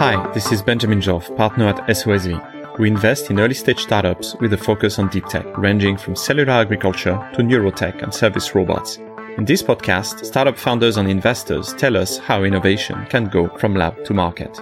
Hi, this is Benjamin Joffe, partner at SOSV. We invest in early stage startups with a focus on deep tech, ranging from cellular agriculture to neurotech and service robots. In this podcast, startup founders and investors tell us how innovation can go from lab to market.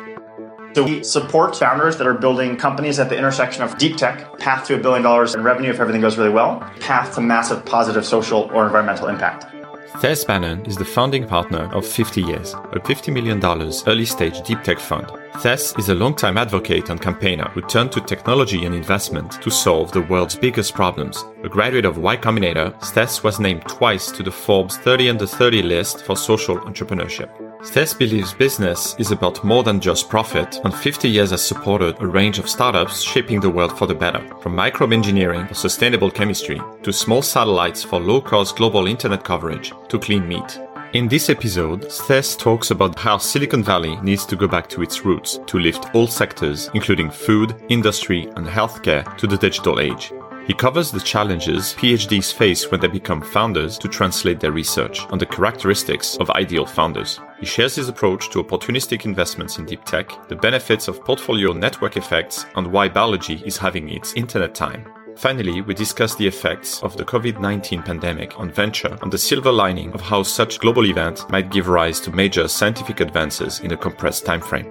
So we support founders that are building companies at the intersection of deep tech, path to a billion dollars in revenue if everything goes really well, path to massive positive social or environmental impact. Thes Bannon is the founding partner of 50 Years, a $50 million early stage deep tech fund. Thes is a longtime advocate and campaigner who turned to technology and investment to solve the world's biggest problems. A graduate of Y Combinator, Thes was named twice to the Forbes 30 under 30 list for social entrepreneurship. Thes believes business is about more than just profit, and 50 years has supported a range of startups shaping the world for the better, from microbe engineering for sustainable chemistry to small satellites for low-cost global internet coverage to clean meat. In this episode, Thes talks about how Silicon Valley needs to go back to its roots to lift all sectors, including food, industry, and healthcare, to the digital age. He covers the challenges PhDs face when they become founders to translate their research on the characteristics of ideal founders. He shares his approach to opportunistic investments in deep tech, the benefits of portfolio network effects, and why biology is having its internet time. Finally, we discuss the effects of the COVID 19 pandemic on venture and the silver lining of how such global event might give rise to major scientific advances in a compressed timeframe.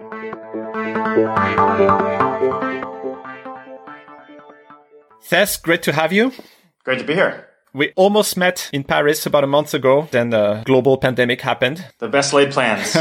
Thes, great to have you. Great to be here. We almost met in Paris about a month ago. Then the global pandemic happened. The best laid plans.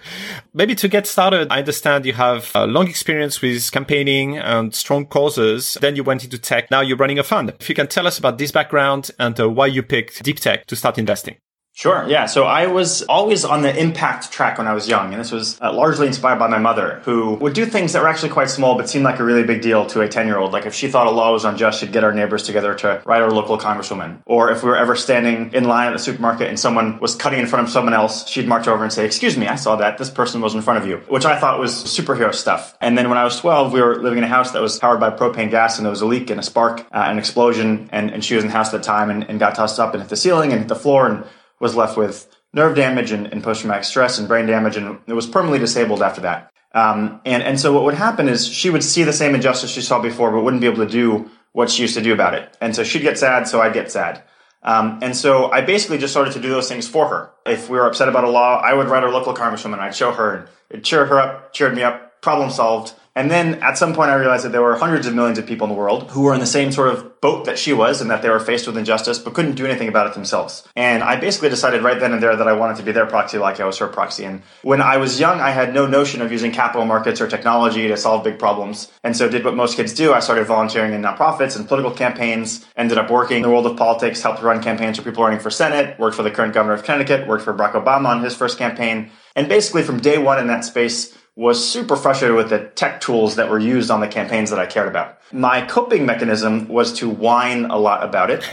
Maybe to get started, I understand you have a long experience with campaigning and strong causes. Then you went into tech. Now you're running a fund. If you can tell us about this background and uh, why you picked deep tech to start investing. Sure. Yeah. So I was always on the impact track when I was young. And this was uh, largely inspired by my mother, who would do things that were actually quite small, but seemed like a really big deal to a 10 year old. Like if she thought a law was unjust, she'd get our neighbors together to write our local congresswoman. Or if we were ever standing in line at the supermarket and someone was cutting in front of someone else, she'd march over and say, Excuse me, I saw that. This person was in front of you, which I thought was superhero stuff. And then when I was 12, we were living in a house that was powered by propane gas and there was a leak and a spark, uh, an explosion. And, and she was in the house at the time and, and got tossed up and hit the ceiling and hit the floor and was left with nerve damage and, and post traumatic stress and brain damage, and it was permanently disabled after that. Um, and and so what would happen is she would see the same injustice she saw before, but wouldn't be able to do what she used to do about it. And so she'd get sad, so I'd get sad. Um, and so I basically just started to do those things for her. If we were upset about a law, I would write our local congresswoman. And I'd show her, and it cheered her up, cheered me up, problem solved. And then at some point, I realized that there were hundreds of millions of people in the world who were in the same sort of boat that she was and that they were faced with injustice but couldn't do anything about it themselves. And I basically decided right then and there that I wanted to be their proxy like I was her proxy. And when I was young, I had no notion of using capital markets or technology to solve big problems. And so did what most kids do. I started volunteering in nonprofits and political campaigns, ended up working in the world of politics, helped run campaigns for people running for Senate, worked for the current governor of Connecticut, worked for Barack Obama on his first campaign. And basically from day one in that space, was super frustrated with the tech tools that were used on the campaigns that I cared about. My coping mechanism was to whine a lot about it,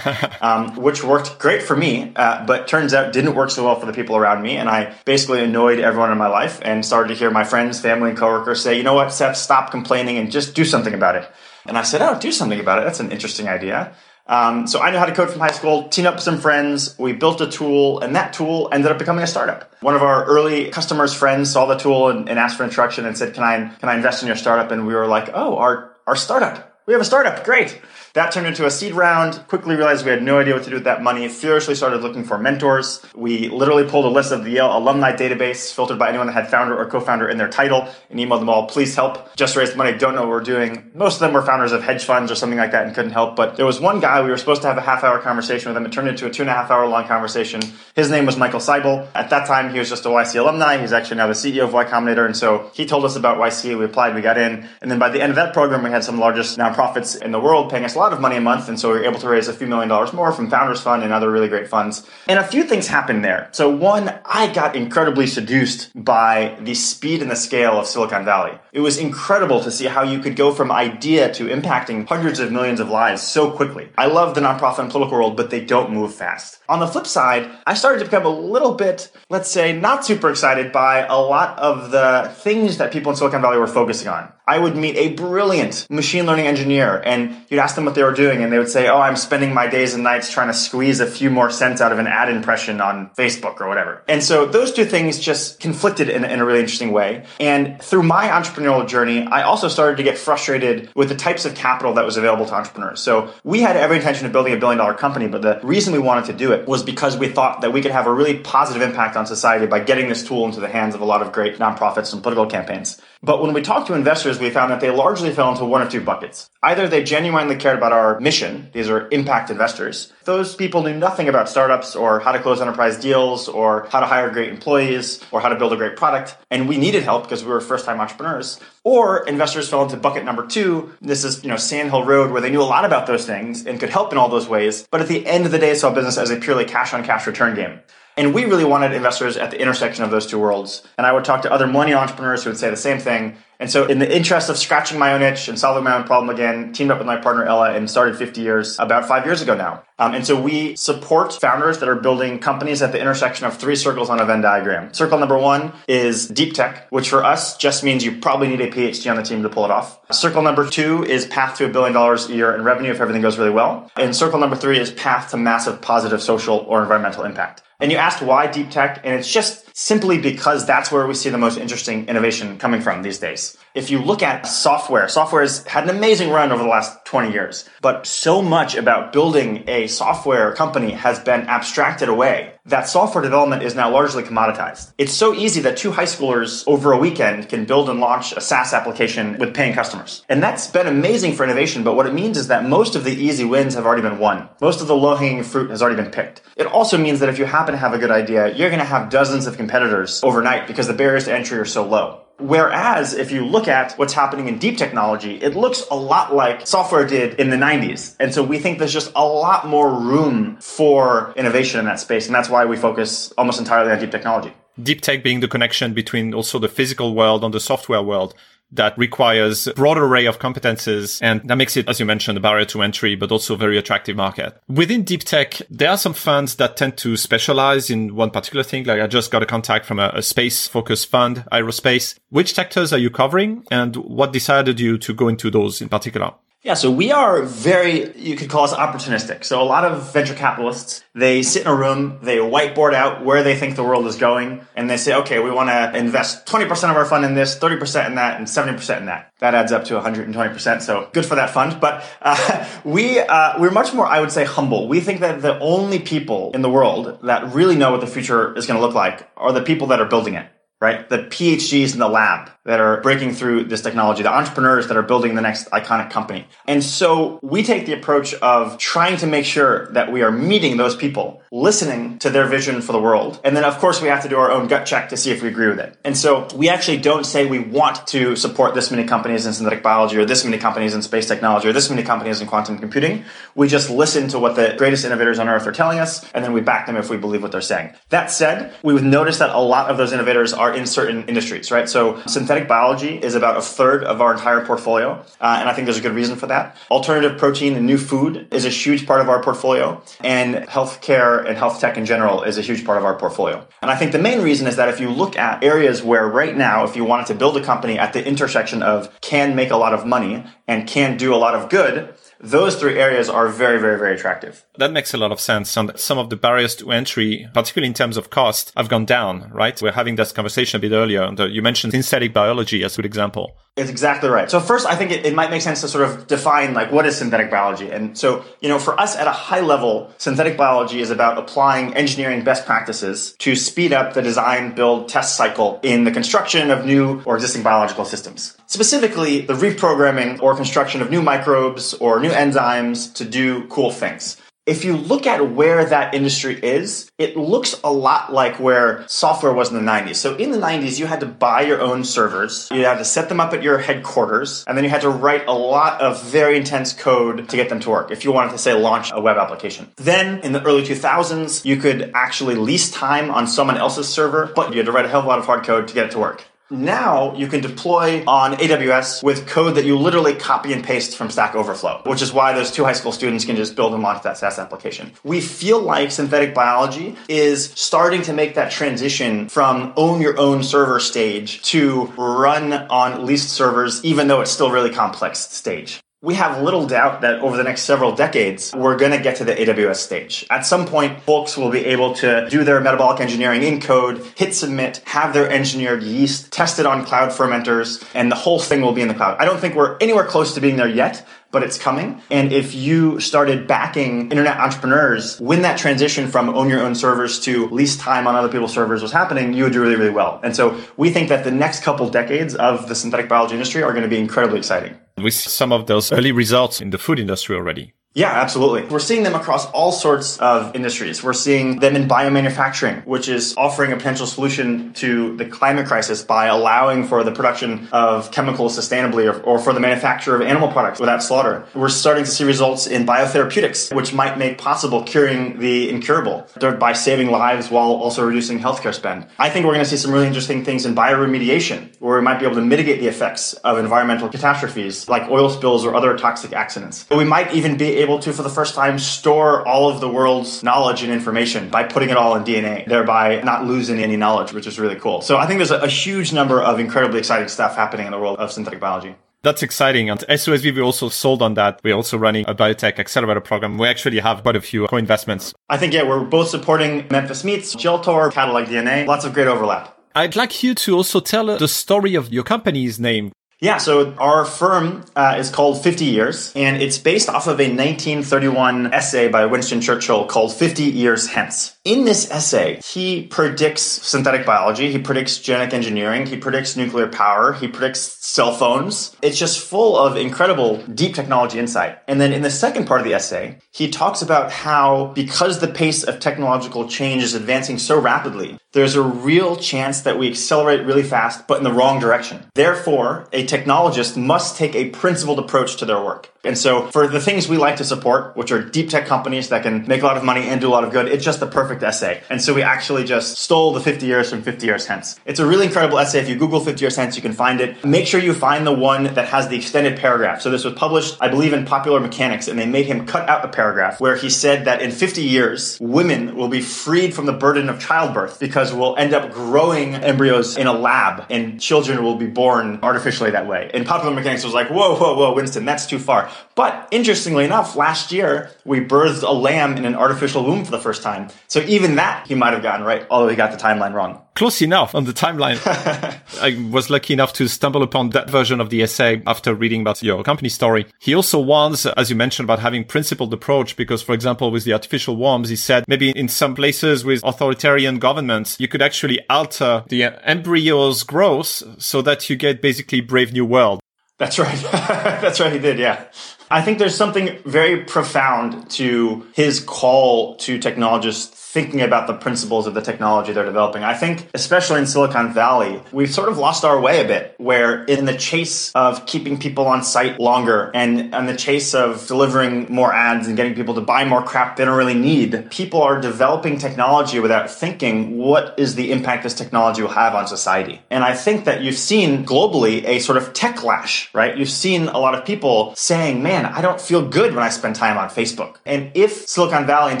um, which worked great for me, uh, but turns out didn't work so well for the people around me. And I basically annoyed everyone in my life and started to hear my friends, family, and coworkers say, you know what, Seth, stop complaining and just do something about it. And I said, oh, do something about it. That's an interesting idea. Um, so I knew how to code from high school, teamed up with some friends, we built a tool, and that tool ended up becoming a startup. One of our early customers' friends saw the tool and, and asked for introduction and said, "Can I can I invest in your startup?" And we were like, "Oh, our our startup." We have a startup. Great. That turned into a seed round. Quickly realized we had no idea what to do with that money. Furiously started looking for mentors. We literally pulled a list of the Yale alumni database, filtered by anyone that had founder or co-founder in their title, and emailed them all, please help. Just raised money, don't know what we're doing. Most of them were founders of hedge funds or something like that and couldn't help. But there was one guy, we were supposed to have a half hour conversation with him. It turned into a two and a half hour long conversation. His name was Michael Seibel. At that time, he was just a YC alumni. He's actually now the CEO of Y Combinator. And so he told us about YC. We applied, we got in. And then by the end of that program, we had some largest nonprofits in the world paying us a lot of money a month. And so we were able to raise a few million dollars more from Founders Fund and other really great funds. And a few things happened there. So one, I got incredibly seduced by the speed and the scale of Silicon Valley. It was incredible to see how you could go from idea to impacting hundreds of millions of lives so quickly. I love the nonprofit and political world, but they don't move fast. On the flip side, I started to become a little bit, let's say, not super excited by a lot of the things that people in Silicon Valley were focusing on. I would meet a brilliant machine learning engineer and you'd ask them what they were doing and they would say, Oh, I'm spending my days and nights trying to squeeze a few more cents out of an ad impression on Facebook or whatever. And so those two things just conflicted in, in a really interesting way. And through my entrepreneurial journey, I also started to get frustrated with the types of capital that was available to entrepreneurs. So we had every intention of building a billion dollar company, but the reason we wanted to do it was because we thought that we could have a really positive impact on society by getting this tool into the hands of a lot of great nonprofits and political campaigns. But when we talked to investors, we found that they largely fell into one of two buckets. Either they genuinely cared about our mission, these are impact investors. Those people knew nothing about startups or how to close enterprise deals or how to hire great employees or how to build a great product. And we needed help because we were first time entrepreneurs. Or investors fell into bucket number two. This is, you know, Sand Hill Road where they knew a lot about those things and could help in all those ways. But at the end of the day, saw business as a purely cash on cash return game. And we really wanted investors at the intersection of those two worlds. And I would talk to other millennial entrepreneurs who would say the same thing. And so, in the interest of scratching my own itch and solving my own problem again, teamed up with my partner Ela and started 50 years about five years ago now. Um, and so, we support founders that are building companies at the intersection of three circles on a Venn diagram. Circle number one is deep tech, which for us just means you probably need a PhD on the team to pull it off. Circle number two is path to a billion dollars a year in revenue if everything goes really well. And circle number three is path to massive positive social or environmental impact. And you asked why deep tech, and it's just simply because that's where we see the most interesting innovation coming from these days. If you look at software, software has had an amazing run over the last 20 years, but so much about building a software company has been abstracted away that software development is now largely commoditized. It's so easy that two high schoolers over a weekend can build and launch a SaaS application with paying customers. And that's been amazing for innovation, but what it means is that most of the easy wins have already been won. Most of the low hanging fruit has already been picked. It also means that if you happen to have a good idea, you're going to have dozens of competitors overnight because the barriers to entry are so low. Whereas if you look at what's happening in deep technology, it looks a lot like software did in the 90s. And so we think there's just a lot more room for innovation in that space. And that's why we focus almost entirely on deep technology. Deep tech being the connection between also the physical world and the software world that requires a broad array of competences. And that makes it, as you mentioned, a barrier to entry, but also a very attractive market. Within deep tech, there are some funds that tend to specialize in one particular thing. Like I just got a contact from a, a space focused fund, aerospace. Which sectors are you covering and what decided you to go into those in particular? Yeah, so we are very, you could call us opportunistic. So a lot of venture capitalists, they sit in a room, they whiteboard out where they think the world is going, and they say, okay, we want to invest 20% of our fund in this, 30% in that, and 70% in that. That adds up to 120%, so good for that fund. But uh, we, uh, we're much more, I would say, humble. We think that the only people in the world that really know what the future is going to look like are the people that are building it right? The PhDs in the lab that are breaking through this technology, the entrepreneurs that are building the next iconic company. And so we take the approach of trying to make sure that we are meeting those people, listening to their vision for the world. And then of course we have to do our own gut check to see if we agree with it. And so we actually don't say we want to support this many companies in synthetic biology or this many companies in space technology or this many companies in quantum computing. We just listen to what the greatest innovators on earth are telling us and then we back them if we believe what they're saying. That said, we would notice that a lot of those innovators are in certain industries, right? So synthetic biology is about a third of our entire portfolio, uh, and I think there's a good reason for that. Alternative protein and new food is a huge part of our portfolio, and healthcare and health tech in general is a huge part of our portfolio. And I think the main reason is that if you look at areas where right now, if you wanted to build a company at the intersection of can make a lot of money and can do a lot of good, those three areas are very, very, very attractive. That makes a lot of sense. And some of the barriers to entry, particularly in terms of cost, have gone down, right? We're having this conversation a bit earlier. And you mentioned synthetic biology as a good example. It's exactly right. So first, I think it, it, might make sense to sort of define like what is synthetic biology. And so, you know, for us at a high level, synthetic biology is about applying engineering best practices to speed up the design, build, test cycle in the construction of new or existing biological systems. Specifically, the reprogramming or construction of new microbes or new enzymes to do cool things if you look at where that industry is, it looks a lot like where software was in the 90s. So in the 90s, you had to buy your own servers. You had to set them up at your headquarters, and then you had to write a lot of very intense code to get them to work if you wanted to say launch a web application. Then in the early 2000s, you could actually lease time on someone else's server, but you had to write a hell of a lot of hard code to get it to work. Now you can deploy on AWS with code that you literally copy and paste from Stack Overflow, which is why those two high school students can just build and launch that SaaS application. We feel like synthetic biology is starting to make that transition from own your own server stage to run on leased servers, even though it's still really complex stage we have little doubt that over the next several decades, we're going to get to the AWS stage. At some point, folks will be able to do their metabolic engineering in code, hit submit, have their engineered yeast tested on cloud fermenters, and the whole thing will be in the cloud. I don't think we're anywhere close to being there yet, but it's coming. And if you started backing internet entrepreneurs when that transition from own your own servers to lease time on other people's servers was happening, you would do really, really well. And so we think that the next couple decades of the synthetic biology industry are going to be incredibly exciting. See some of those early results in the food industry already. Yeah, absolutely. We're seeing them across all sorts of industries. We're seeing them in biomanufacturing, which is offering a potential solution to the climate crisis by allowing for the production of chemicals sustainably or, or, for the manufacture of animal products without slaughter. We're starting to see results in biotherapeutics, which might make possible curing the incurable by saving lives while also reducing healthcare spend. I think we're going to see some really interesting things in bioremediation, where we might be able to mitigate the effects of environmental catastrophes like oil spills or other toxic accidents. We might even be able to, for the first time, store all of the world's knowledge and information by putting it all in DNA, thereby not losing any knowledge, which is really cool. So I think there's a, a huge number of incredibly exciting stuff happening in the world of synthetic biology. That's exciting. And SOSV, we also sold on that. We're also running a biotech accelerator program. We actually have quite a few co-investments. I think, yeah, we're both supporting Memphis Meats, Geltor, Catalog DNA. Lots of great overlap. I'd like you to also tell the story of your company's name. Yeah, so our firm uh, is called 50 Years, and it's based off of a 1931 essay by Winston Churchill called 50 Years Hence. In this essay, he predicts synthetic biology, he predicts genetic engineering, he predicts nuclear power, he predicts cell phones. It's just full of incredible deep technology insight. And then in the second part of the essay, he talks about how because the pace of technological change is advancing so rapidly, there's a real chance that we accelerate really fast, but in the wrong direction. Therefore, a technologist must take a principled approach to their work. And so for the things we like to support, which are deep tech companies that can make a lot of money and do a lot of good, it's just the perfect essay. And so we actually just stole the 50 years from 50 years hence. It's a really incredible essay. If you Google 50 years hence, you can find it. Make sure you find the one that has the extended paragraph. So this was published, I believe, in Popular Mechanics, and they made him cut out a paragraph where he said that in 50 years, women will be freed from the burden of childbirth because we'll end up growing embryos in a lab and children will be born artificially that way. And Popular Mechanics was like, whoa, whoa, whoa, Winston, that's too far. But interestingly enough, last year we birthed a lamb in an artificial womb for the first time. So even that he might have gotten right, although he got the timeline wrong. Close enough on the timeline. I was lucky enough to stumble upon that version of the essay after reading about your company story. He also warns, as you mentioned, about having principled approach because, for example, with the artificial worms, he said maybe in some places with authoritarian governments, you could actually alter the embryo's growth so that you get basically brave new world. That's right. That's right. He did. Yeah. I think there's something very profound to his call to technologists thinking about the principles of the technology they're developing. I think, especially in Silicon Valley, we've sort of lost our way a bit, where in the chase of keeping people on site longer and in the chase of delivering more ads and getting people to buy more crap they don't really need, people are developing technology without thinking what is the impact this technology will have on society. And I think that you've seen globally a sort of tech lash, right? You've seen a lot of people saying, man, I don't feel good when I spend time on Facebook. And if Silicon Valley and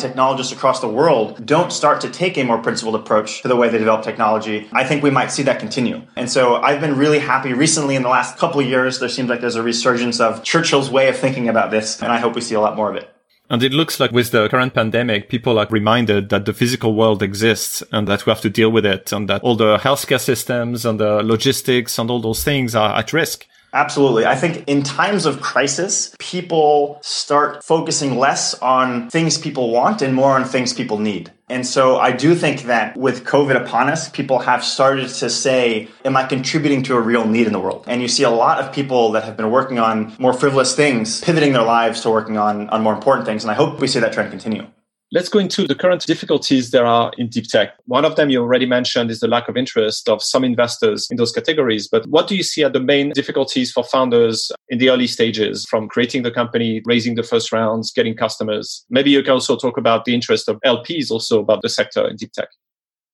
technologists across the world don't start to take a more principled approach to the way they develop technology, I think we might see that continue. And so I've been really happy recently in the last couple of years. There seems like there's a resurgence of Churchill's way of thinking about this, and I hope we see a lot more of it. And it looks like with the current pandemic, people are reminded that the physical world exists and that we have to deal with it and that all the healthcare systems and the logistics and all those things are at risk. Absolutely. I think in times of crisis, people start focusing less on things people want and more on things people need. And so I do think that with COVID upon us, people have started to say, am I contributing to a real need in the world? And you see a lot of people that have been working on more frivolous things, pivoting their lives to working on, on more important things. And I hope we see that trend continue. Let's go into the current difficulties there are in deep tech. One of them you already mentioned is the lack of interest of some investors in those categories. But what do you see are the main difficulties for founders in the early stages from creating the company, raising the first rounds, getting customers? Maybe you can also talk about the interest of LPs also about the sector in deep tech.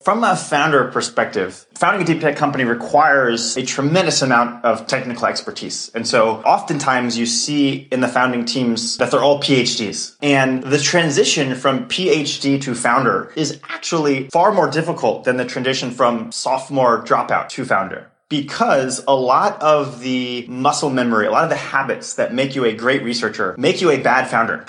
From a founder perspective, founding a deep tech company requires a tremendous amount of technical expertise. And so oftentimes you see in the founding teams that they're all PhDs. And the transition from PhD to founder is actually far more difficult than the transition from sophomore dropout to founder because a lot of the muscle memory, a lot of the habits that make you a great researcher make you a bad founder.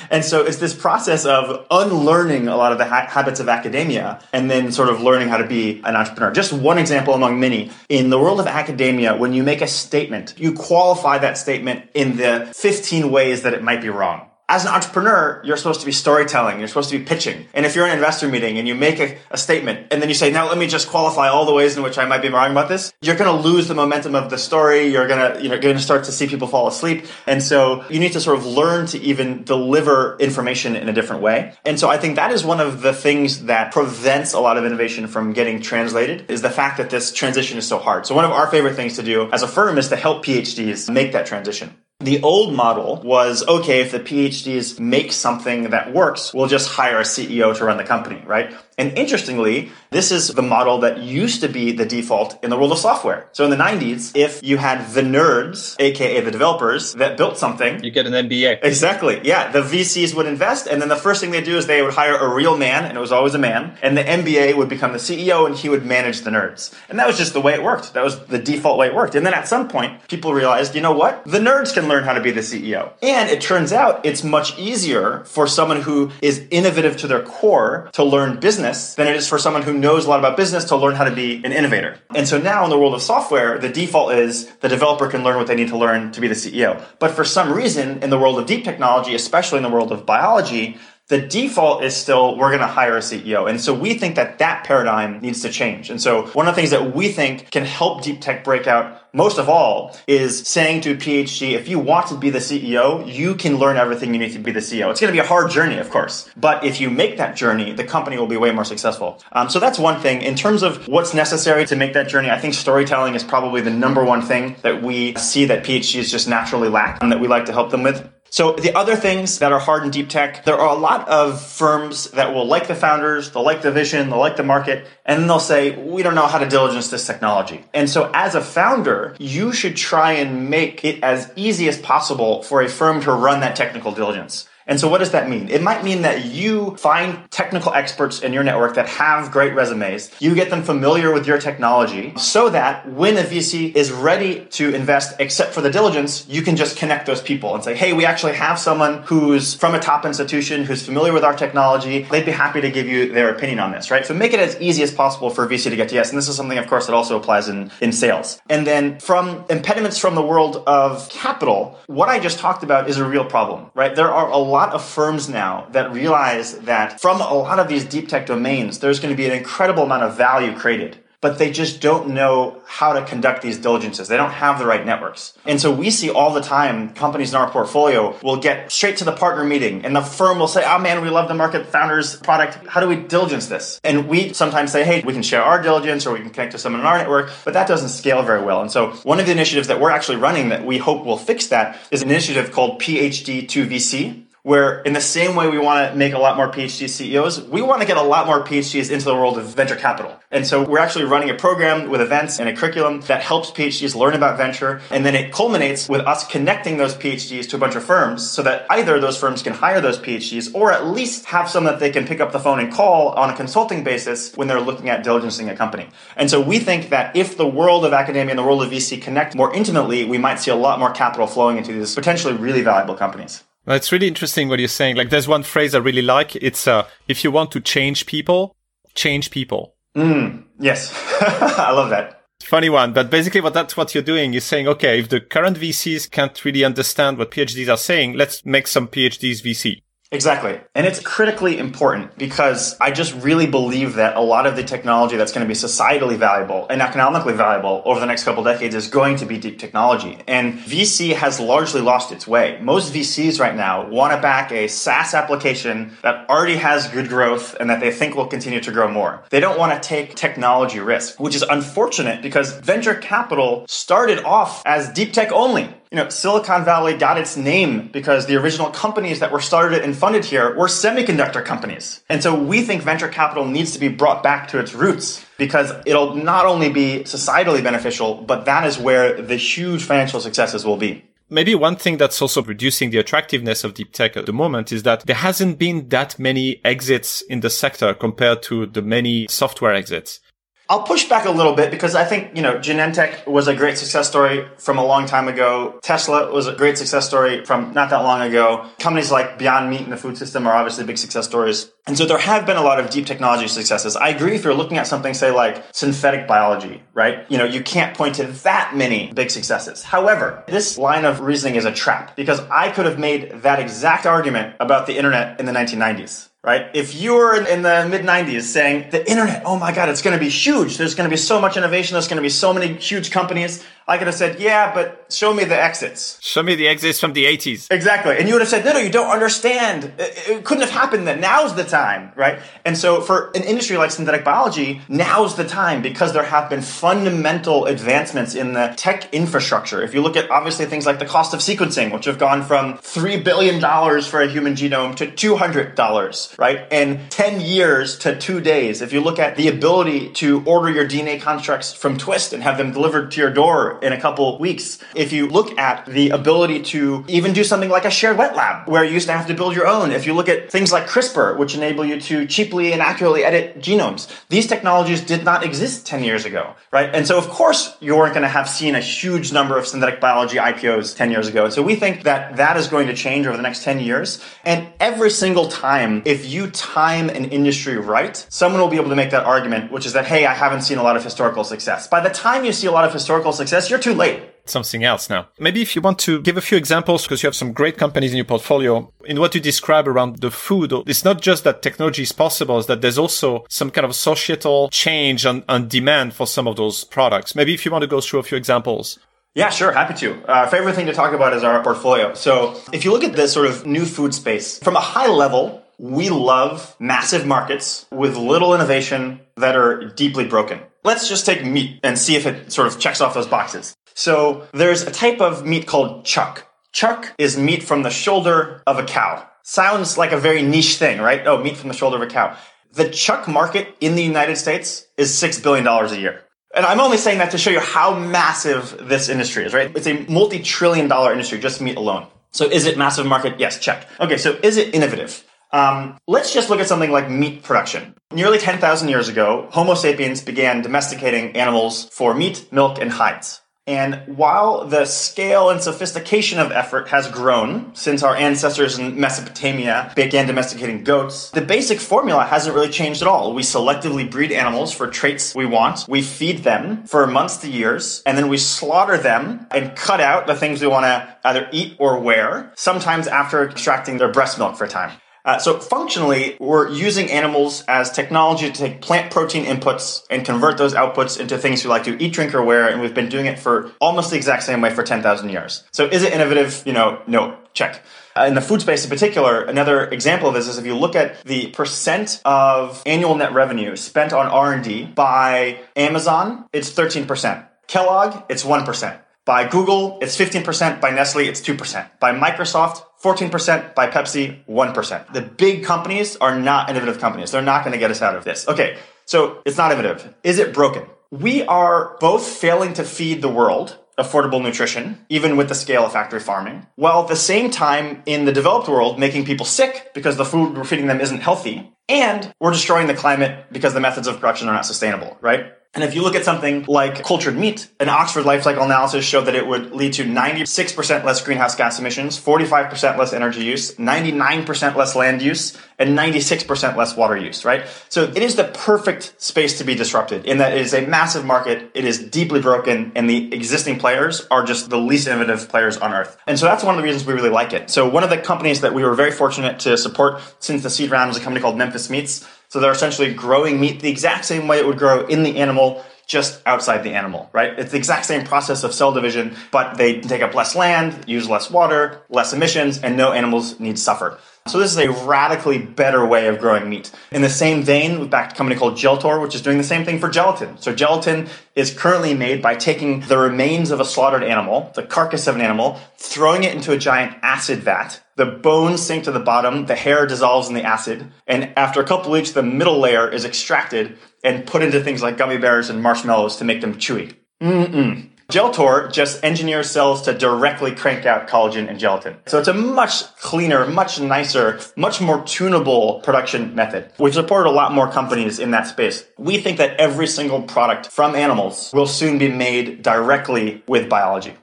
and so it's this process of unlearning a lot of the ha- habits of academia and then sort of learning how to be an entrepreneur. Just one example among many. In the world of academia, when you make a statement, you qualify that statement in the 15 ways that it might be wrong as an entrepreneur, you're supposed to be storytelling, you're supposed to be pitching. And if you're in an investor meeting and you make a, a, statement and then you say, now let me just qualify all the ways in which I might be wrong about this, you're going to lose the momentum of the story. You're going to, you know, going to start to see people fall asleep. And so you need to sort of learn to even deliver information in a different way. And so I think that is one of the things that prevents a lot of innovation from getting translated is the fact that this transition is so hard. So one of our favorite things to do as a firm is to help PhDs make that transition. The old model was okay, if the PhDs make something that works, we'll just hire a CEO to run the company, right? And interestingly, this is the model that used to be the default in the world of software. So in the 90s, if you had the nerds, aka the developers, that built something, you get an MBA. Exactly. Yeah. The VCs would invest, and then the first thing they do is they would hire a real man, and it was always a man, and the MBA would become the CEO, and he would manage the nerds. And that was just the way it worked. That was the default way it worked. And then at some point, people realized, you know what? The nerds can learn how to be the CEO. And it turns out it's much easier for someone who is innovative to their core to learn business business than it is for someone who knows a lot about business to learn how to be an innovator. And so now in the world of software, the default is the developer can learn what they need to learn to be the CEO. But for some reason, in the world of deep technology, especially in the world of biology, the default is still we're going to hire a CEO. And so we think that that paradigm needs to change. And so one of the things that we think can help deep tech break out most of all is saying to a PhD, if you want to be the CEO, you can learn everything you need to be the CEO. It's going to be a hard journey, of course. But if you make that journey, the company will be way more successful. Um, so that's one thing. In terms of what's necessary to make that journey, I think storytelling is probably the number one thing that we see that PhDs just naturally lack and that we like to help them with. So the other things that are hard in deep tech, there are a lot of firms that will like the founders, they'll like the vision, they'll like the market, and then they'll say, we don't know how to diligence this technology. And so as a founder, you should try and make it as easy as possible for a firm to run that technical diligence. And so what does that mean? It might mean that you find technical experts in your network that have great resumes. You get them familiar with your technology so that when a VC is ready to invest, except for the diligence, you can just connect those people and say, Hey, we actually have someone who's from a top institution, who's familiar with our technology. They'd be happy to give you their opinion on this, right? So make it as easy as possible for a VC to get to yes. And this is something, of course, that also applies in, in sales. And then from impediments from the world of capital, what I just talked about is a real problem, right? There are a lot of firms now that realize that from a lot of these deep tech domains, there's going to be an incredible amount of value created but they just don't know how to conduct these diligences. They don't have the right networks. And so we see all the time companies in our portfolio will get straight to the partner meeting and the firm will say, oh man, we love the market founders product. How do we diligence this? And we sometimes say, hey, we can share our diligence or we can connect to someone in our network, but that doesn't scale very well. And so one of the initiatives that we're actually running that we hope will fix that is an initiative called PhD to VC where in the same way we want to make a lot more PhD CEOs, we want to get a lot more PhDs into the world of venture capital. And so we're actually running a program with events and a curriculum that helps PhDs learn about venture. And then it culminates with us connecting those PhDs to a bunch of firms so that either those firms can hire those PhDs or at least have some that they can pick up the phone and call on a consulting basis when they're looking at diligencing a company. And so we think that if the world of academia and the world of VC connect more intimately, we might see a lot more capital flowing into these potentially really valuable companies. It's really interesting what you're saying. Like, there's one phrase I really like. It's uh, if you want to change people, change people. Mm, yes, I love that. Funny one, but basically, what that's what you're doing. You're saying, okay, if the current VCs can't really understand what PhDs are saying, let's make some PhDs VC. Exactly. And it's critically important because I just really believe that a lot of the technology that's going to be societally valuable and economically valuable over the next couple decades is going to be deep technology. And VC has largely lost its way. Most VCs right now want to back a SaaS application that already has good growth and that they think will continue to grow more. They don't want to take technology risk, which is unfortunate because venture capital started off as deep tech only. You know, Silicon Valley got its name because the original companies that were started and funded here were semiconductor companies. And so we think venture capital needs to be brought back to its roots because it'll not only be societally beneficial, but that is where the huge financial successes will be. Maybe one thing that's also reducing the attractiveness of deep tech at the moment is that there hasn't been that many exits in the sector compared to the many software exits. I'll push back a little bit because I think, you know, Genentech was a great success story from a long time ago. Tesla was a great success story from not that long ago. Companies like Beyond Meat and the food system are obviously big success stories. And so there have been a lot of deep technology successes. I agree if you're looking at something, say, like synthetic biology, right? You know, you can't point to that many big successes. However, this line of reasoning is a trap because I could have made that exact argument about the internet in the 1990s right? If you were in the mid 90s saying the internet, oh my God, it's going to be huge. There's going to be so much innovation. There's going to be so many huge companies. I could have said, yeah, but show me the exits. Show me the exits from the 80s. Exactly. And you would have said, no, no, you don't understand. It, it couldn't have happened then. Now's the time, right? And so for an industry like synthetic biology, now's the time because there have been fundamental advancements in the tech infrastructure. If you look at obviously things like the cost of sequencing, which have gone from $3 billion for a human genome to $200, right? And 10 years to two days. If you look at the ability to order your DNA constructs from Twist and have them delivered to your door in a couple weeks. If you look at the ability to even do something like a shared wet lab, where you used to have to build your own, if you look at things like CRISPR, which enable you to cheaply and accurately edit genomes, these technologies did not exist 10 years ago, right? And so, of course, you weren't going to have seen a huge number of synthetic biology IPOs 10 years ago. And so we think that that is going to change over the next 10 years. And every single time, if you time an industry right, someone will be able to make that argument, which is that, hey, I haven't seen a lot of historical success. By the time you see a lot of historical success, you're too late something else now. Maybe if you want to give a few examples, because you have some great companies in your portfolio, in what you describe around the food, it's not just that technology is possible, it's that there's also some kind of societal change and, and demand for some of those products. Maybe if you want to go through a few examples. Yeah, sure. Happy to. Our favorite thing to talk about is our portfolio. So if you look at this sort of new food space from a high level, we love massive markets with little innovation that are deeply broken. Let's just take meat and see if it sort of checks off those boxes. So there's a type of meat called chuck. Chuck is meat from the shoulder of a cow. Sounds like a very niche thing, right? Oh, meat from the shoulder of a cow. The chuck market in the United States is $6 billion a year. And I'm only saying that to show you how massive this industry is, right? It's a multi trillion dollar industry, just meat alone. So is it massive market? Yes, check. Okay, so is it innovative? Um, let's just look at something like meat production. Nearly 10,000 years ago, Homo sapiens began domesticating animals for meat, milk, and hides. And while the scale and sophistication of effort has grown since our ancestors in Mesopotamia began domesticating goats, the basic formula hasn't really changed at all. We selectively breed animals for traits we want. We feed them for months to years, and then we slaughter them and cut out the things we want to either eat or wear, sometimes after extracting their breast milk for a time. Uh, so functionally, we're using animals as technology to take plant protein inputs and convert those outputs into things we like to eat, drink, or wear. And we've been doing it for almost the exact same way for 10,000 years. So is it innovative? You know, no. Check. Uh, in the food space in particular, another example of this is if you look at the percent of annual net revenue spent on R&D by Amazon, it's 13%. Kellogg, it's 1%. By Google, it's 15%. By Nestle, it's 2%. By Microsoft, 14% by Pepsi, 1%. The big companies are not innovative companies. They're not going to get us out of this. Okay, so it's not innovative. Is it broken? We are both failing to feed the world affordable nutrition, even with the scale of factory farming, while at the same time in the developed world making people sick because the food we're feeding them isn't healthy, and we're destroying the climate because the methods of production are not sustainable, right? And if you look at something like cultured meat, an Oxford life cycle analysis showed that it would lead to 96% less greenhouse gas emissions, 45% less energy use, 99% less land use, and 96% less water use, right? So it is the perfect space to be disrupted in that it is a massive market, it is deeply broken, and the existing players are just the least innovative players on earth. And so that's one of the reasons we really like it. So one of the companies that we were very fortunate to support since the seed round was a company called Memphis Meats. So they're essentially growing meat the exact same way it would grow in the animal, just outside the animal, right? It's the exact same process of cell division, but they take up less land, use less water, less emissions, and no animals need suffer. So this is a radically better way of growing meat. In the same vein, we've backed a company called Geltor, which is doing the same thing for gelatin. So gelatin is currently made by taking the remains of a slaughtered animal, the carcass of an animal, throwing it into a giant acid vat. The bones sink to the bottom, the hair dissolves in the acid, and after a couple weeks, the middle layer is extracted and put into things like gummy bears and marshmallows to make them chewy. Mm-mm. Geltor just engineers cells to directly crank out collagen and gelatin. So it's a much cleaner, much nicer, much more tunable production method. We've supported a lot more companies in that space. We think that every single product from animals will soon be made directly with biology.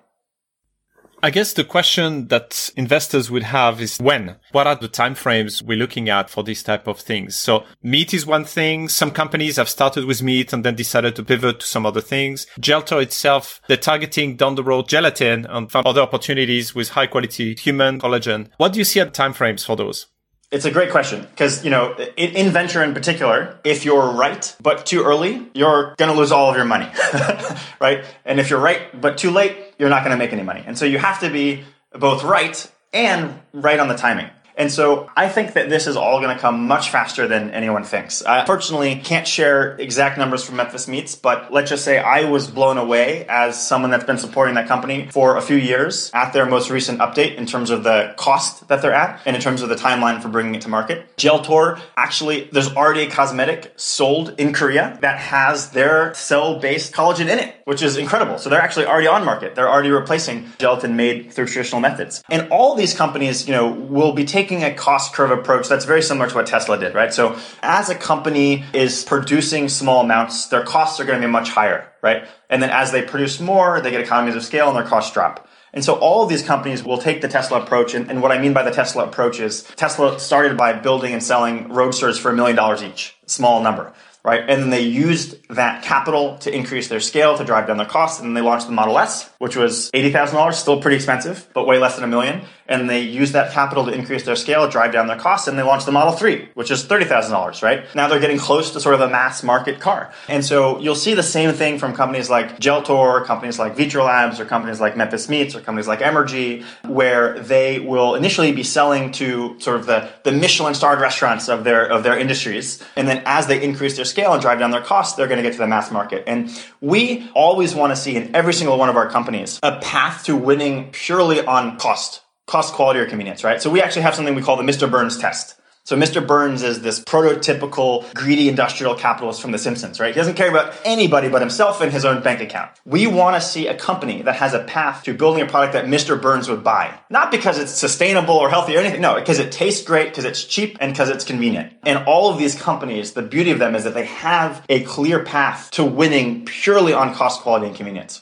I guess the question that investors would have is when? What are the timeframes we're looking at for these type of things? So meat is one thing. Some companies have started with meat and then decided to pivot to some other things. Geltor itself, they're targeting down the road gelatin and other opportunities with high quality human collagen. What do you see at timeframes for those? It's a great question because, you know, in, venture in particular, if you're right, but too early, you're going to lose all of your money, right? And if you're right, but too late, you're not going to make any money. And so you have to be both right and right on the timing. And so I think that this is all going to come much faster than anyone thinks. I personally can't share exact numbers from Memphis Meats, but let's just say I was blown away as someone that's been supporting that company for a few years at their most recent update in terms of the cost that they're at and in terms of the timeline for bringing it to market. Geltor, actually, there's already a cosmetic sold in Korea that has their cell-based collagen in it, which is incredible. So they're actually already on market. They're already replacing gelatin made through traditional methods. And all these companies, you know, will be taking taking a cost curve approach that's very similar to what Tesla did, right? So as a company is producing small amounts, their costs are going to be much higher, right? And then as they produce more, they get economies of scale and their costs drop. And so all of these companies will take the Tesla approach. And, and, what I mean by the Tesla approach is Tesla started by building and selling roadsters for a million dollars each, small number right? And then they used that capital to increase their scale to drive down their costs. And then they launched the Model S, which was $80,000, still pretty expensive, but way less than a million. And they use that capital to increase their scale, drive down their costs, and they launch the Model 3, which is $30,000, right? Now they're getting close to sort of a mass market car. And so you'll see the same thing from companies like Geltor, companies like Vitrolabs, or companies like Memphis Meats, or companies like Emergy, where they will initially be selling to sort of the, the Michelin starred restaurants of their, of their industries. And then as they increase their scale and drive down their costs, they're going to get to the mass market. And we always want to see in every single one of our companies a path to winning purely on cost, cost, quality, or convenience, right? So we actually have something we call the Mr. Burns test. So Mr. Burns is this prototypical greedy industrial capitalist from The Simpsons, right? He doesn't care about anybody but himself and his own bank account. We want to see a company that has a path to building a product that Mr. Burns would buy. Not because it's sustainable or healthy or anything. No, because it tastes great, because it's cheap, and because it's convenient. And all of these companies, the beauty of them is that they have a clear path to winning purely on cost, quality, and convenience.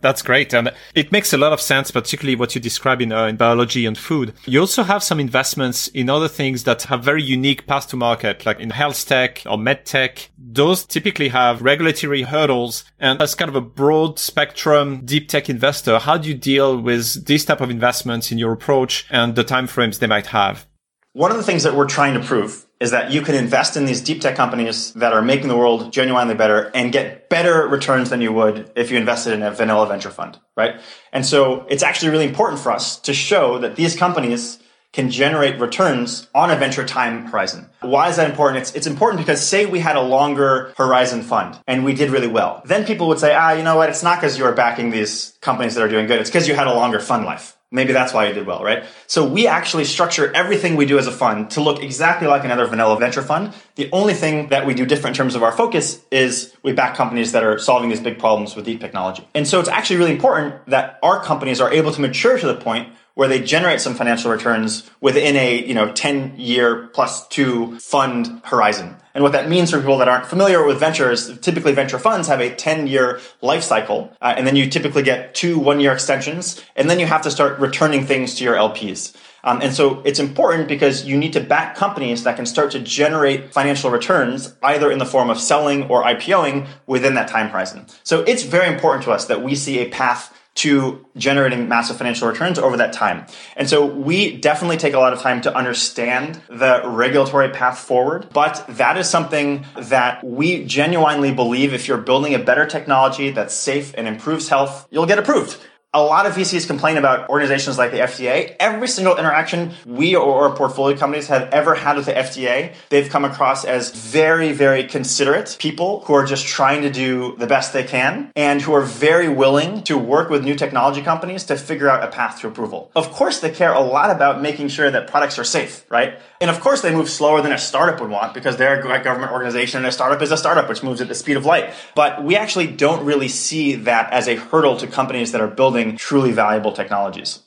That's great. And it makes a lot of sense, particularly what you describe in, uh, in biology and food. You also have some investments in other things that have very unique paths to market, like in health tech or med tech. Those typically have regulatory hurdles. And as kind of a broad spectrum deep tech investor, how do you deal with these type of investments in your approach and the timeframes they might have? One of the things that we're trying to prove is that you can invest in these deep tech companies that are making the world genuinely better and get better returns than you would if you invested in a vanilla venture fund, right? And so it's actually really important for us to show that these companies can generate returns on a venture time horizon. Why is that important? It's, it's important because say we had a longer horizon fund and we did really well. Then people would say, ah, you know what? It's not because you are backing these companies that are doing good. It's because you had a longer fund life. Maybe that's why you did well, right? So we actually structure everything we do as a fund to look exactly like another vanilla venture fund. The only thing that we do different in terms of our focus is we back companies that are solving these big problems with deep technology. And so it's actually really important that our companies are able to mature to the point where they generate some financial returns within a, you know, 10 year plus two fund horizon. And what that means for people that aren't familiar with ventures, typically venture funds have a 10 year life cycle. Uh, and then you typically get two one year extensions. And then you have to start returning things to your LPs. Um, and so it's important because you need to back companies that can start to generate financial returns either in the form of selling or IPOing within that time horizon. So it's very important to us that we see a path to generating massive financial returns over that time. And so we definitely take a lot of time to understand the regulatory path forward, but that is something that we genuinely believe if you're building a better technology that's safe and improves health, you'll get approved. A lot of VCs complain about organizations like the FDA. Every single interaction we or portfolio companies have ever had with the FDA, they've come across as very, very considerate people who are just trying to do the best they can and who are very willing to work with new technology companies to figure out a path to approval. Of course, they care a lot about making sure that products are safe, right? And of course, they move slower than a startup would want because they're a government organization and a startup is a startup, which moves at the speed of light. But we actually don't really see that as a hurdle to companies that are building truly valuable technologies.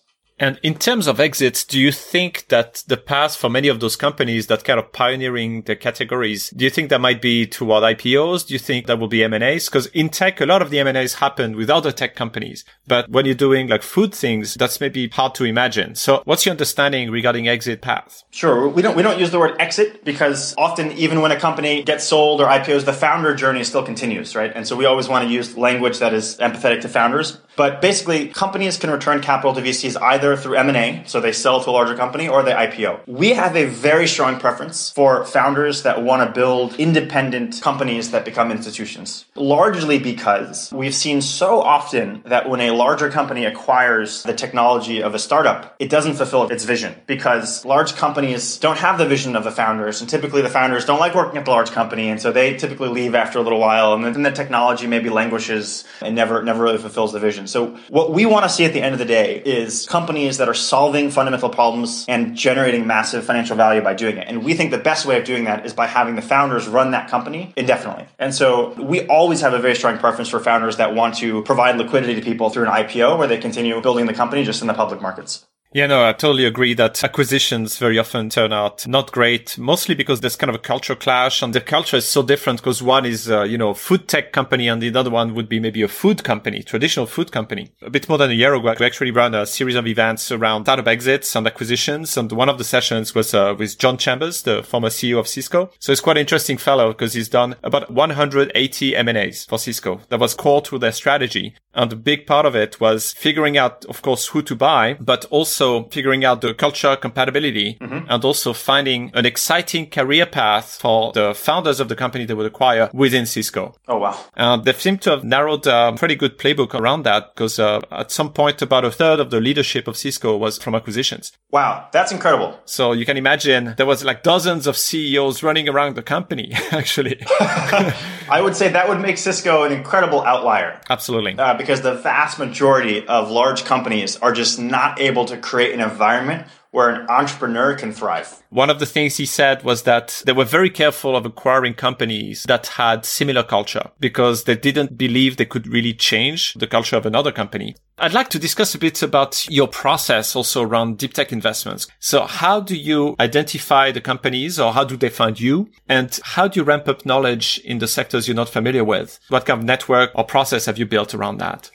And in terms of exits, do you think that the path for many of those companies that kind of pioneering the categories, do you think that might be toward IPOs? Do you think that will be M&As? Because in tech, a lot of the M&As happen with other tech companies. But when you're doing like food things, that's maybe hard to imagine. So what's your understanding regarding exit paths? Sure. We don't, we don't use the word exit because often even when a company gets sold or IPOs, the founder journey still continues, right? And so we always want to use language that is empathetic to founders. But basically, companies can return capital to VCs either through M&A, so they sell to a larger company, or they IPO. We have a very strong preference for founders that want to build independent companies that become institutions. Largely because we've seen so often that when a larger company acquires the technology of a startup, it doesn't fulfill its vision because large companies don't have the vision of the founders, and typically the founders don't like working at the large company, and so they typically leave after a little while, and then the technology maybe languishes and never never really fulfills the vision. So what we want to see at the end of the day is companies that are solving fundamental problems and generating massive financial value by doing it. And we think the best way of doing that is by having the founders run that company indefinitely. And so we always have a very strong preference for founders that want to provide liquidity to people through an IPO where they continue building the company just in the public markets. Yeah, no, I totally agree that acquisitions very often turn out not great, mostly because there's kind of a culture clash and the culture is so different because one is, uh, you know, food tech company and the other one would be maybe a food company, traditional food company. A bit more than a year ago, we actually ran a series of events around startup exits and acquisitions. And one of the sessions was uh, with John Chambers, the former CEO of Cisco. So it's quite an interesting fellow because he's done about 180 M&As for Cisco. That was core to their strategy. And a big part of it was figuring out, of course, who to buy, but also figuring out the culture compatibility mm-hmm. and also finding an exciting career path for the founders of the company they would acquire within Cisco. Oh, wow. And they seem to have narrowed a pretty good playbook around that because uh, at some point, about a third of the leadership of Cisco was from acquisitions. Wow. That's incredible. So you can imagine there was like dozens of CEOs running around the company, actually. I would say that would make Cisco an incredible outlier. Absolutely. Uh, because the vast majority of large companies are just not able to create an environment where an entrepreneur can thrive. One of the things he said was that they were very careful of acquiring companies that had similar culture because they didn't believe they could really change the culture of another company. I'd like to discuss a bit about your process also around deep tech investments. So how do you identify the companies or how do they find you? And how do you ramp up knowledge in the sectors you're not familiar with? What kind of network or process have you built around that?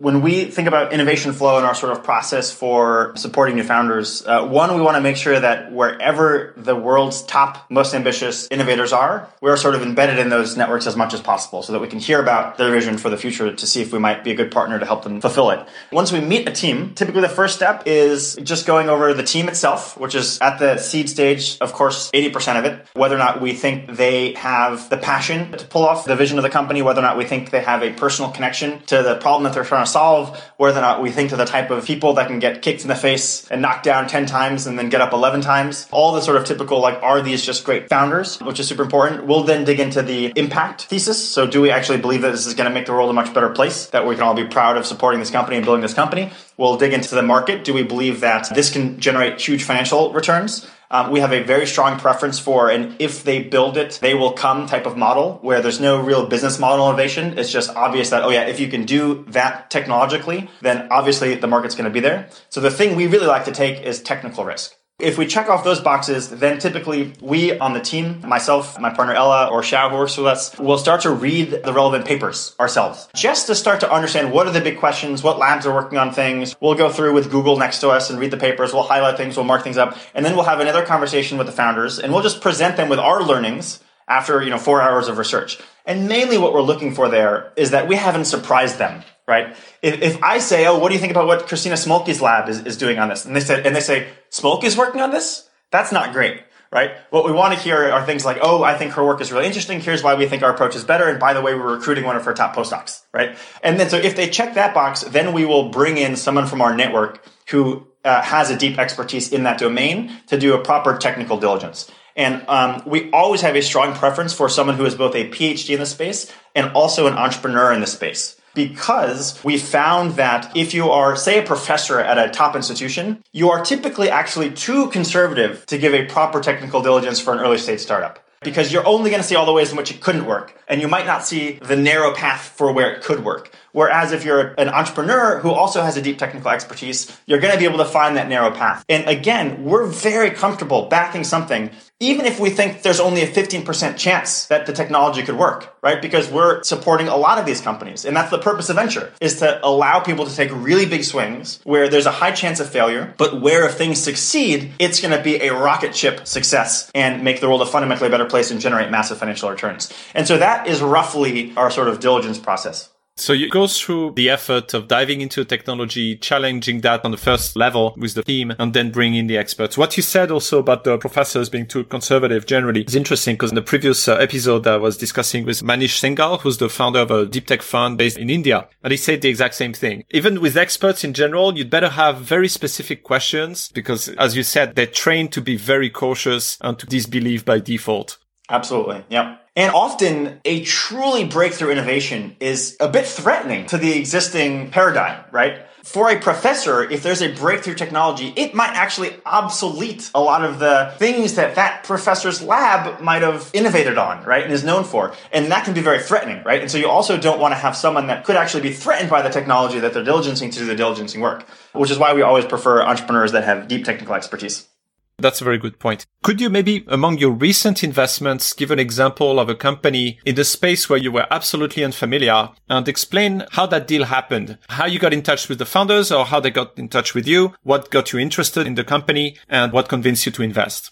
When we think about innovation flow and our sort of process for supporting new founders, uh, one, we want to make sure that wherever the world's top, most ambitious innovators are, we're sort of embedded in those networks as much as possible so that we can hear about their vision for the future to see if we might be a good partner to help them fulfill it. Once we meet a team, typically the first step is just going over the team itself, which is at the seed stage, of course, 80% of it, whether or not we think they have the passion to pull off the vision of the company, whether or not we think they have a personal connection to the problem that they're trying to solve, whether or not we think to the type of people that can get kicked in the face and knocked down 10 times and then get up 11 times. All the sort of typical, like, are these just great founders, which is super important. We'll then dig into the impact thesis. So do we actually believe that this is going to make the world a much better place, that we can all be proud of supporting this company and building this company? We'll dig into the market. Do we believe that this can generate huge financial returns? Um, we have a very strong preference for an if they build it, they will come type of model where there's no real business model innovation. It's just obvious that, oh yeah, if you can do that technologically, then obviously the market's going to be there. So the thing we really like to take is technical risk. If we check off those boxes, then typically we on the team, myself, my partner Ela, or Xiao who works with us, will start to read the relevant papers ourselves, just to start to understand what are the big questions, what labs are working on things. We'll go through with Google next to us and read the papers. We'll highlight things, we'll mark things up, and then we'll have another conversation with the founders, and we'll just present them with our learnings after you know four hours of research. And mainly what we're looking for there is that we haven't surprised them right? If, if I say, oh, what do you think about what Christina Smolke's lab is, is doing on this? And they said, and they say, Smolke is working on this? That's not great. right? What we want to hear are things like, oh, I think her work is really interesting. Here's why we think our approach is better. And by the way, we're recruiting one of her top postdocs, right? And then so if they check that box, then we will bring in someone from our network who uh, has a deep expertise in that domain to do a proper technical diligence. And um, we always have a strong preference for someone who is both a PhD in the space and also an entrepreneur in the space because we found that if you are, say, a professor at a top institution, you are typically actually too conservative to give a proper technical diligence for an early stage startup. Because you're only going to see all the ways in which it couldn't work, and you might not see the narrow path for where it could work. Whereas if you're an entrepreneur who also has a deep technical expertise, you're going to be able to find that narrow path. And again, we're very comfortable backing something, even if we think there's only a 15% chance that the technology could work, right? Because we're supporting a lot of these companies. And that's the purpose of venture is to allow people to take really big swings where there's a high chance of failure, but where if things succeed, it's going to be a rocket ship success and make the world a fundamentally better place and generate massive financial returns. And so that is roughly our sort of diligence process. So you go through the effort of diving into technology, challenging that on the first level with the team, and then bring in the experts. What you said also about the professors being too conservative generally is interesting because in the previous uh, episode I was discussing with Manish Singhal, who's the founder of a deep tech fund based in India, and he said the exact same thing. Even with experts in general, you'd better have very specific questions because, as you said, they're trained to be very cautious and to disbelieve by default. Absolutely. Yep. And often a truly breakthrough innovation is a bit threatening to the existing paradigm, right? For a professor, if there's a breakthrough technology, it might actually obsolete a lot of the things that that professor's lab might have innovated on, right? And is known for. And that can be very threatening, right? And so you also don't want to have someone that could actually be threatened by the technology that they're diligencing to do the diligencing work, which is why we always prefer entrepreneurs that have deep technical expertise. That's a very good point. Could you maybe, among your recent investments, give an example of a company in the space where you were absolutely unfamiliar and explain how that deal happened, how you got in touch with the founders or how they got in touch with you, what got you interested in the company and what convinced you to invest?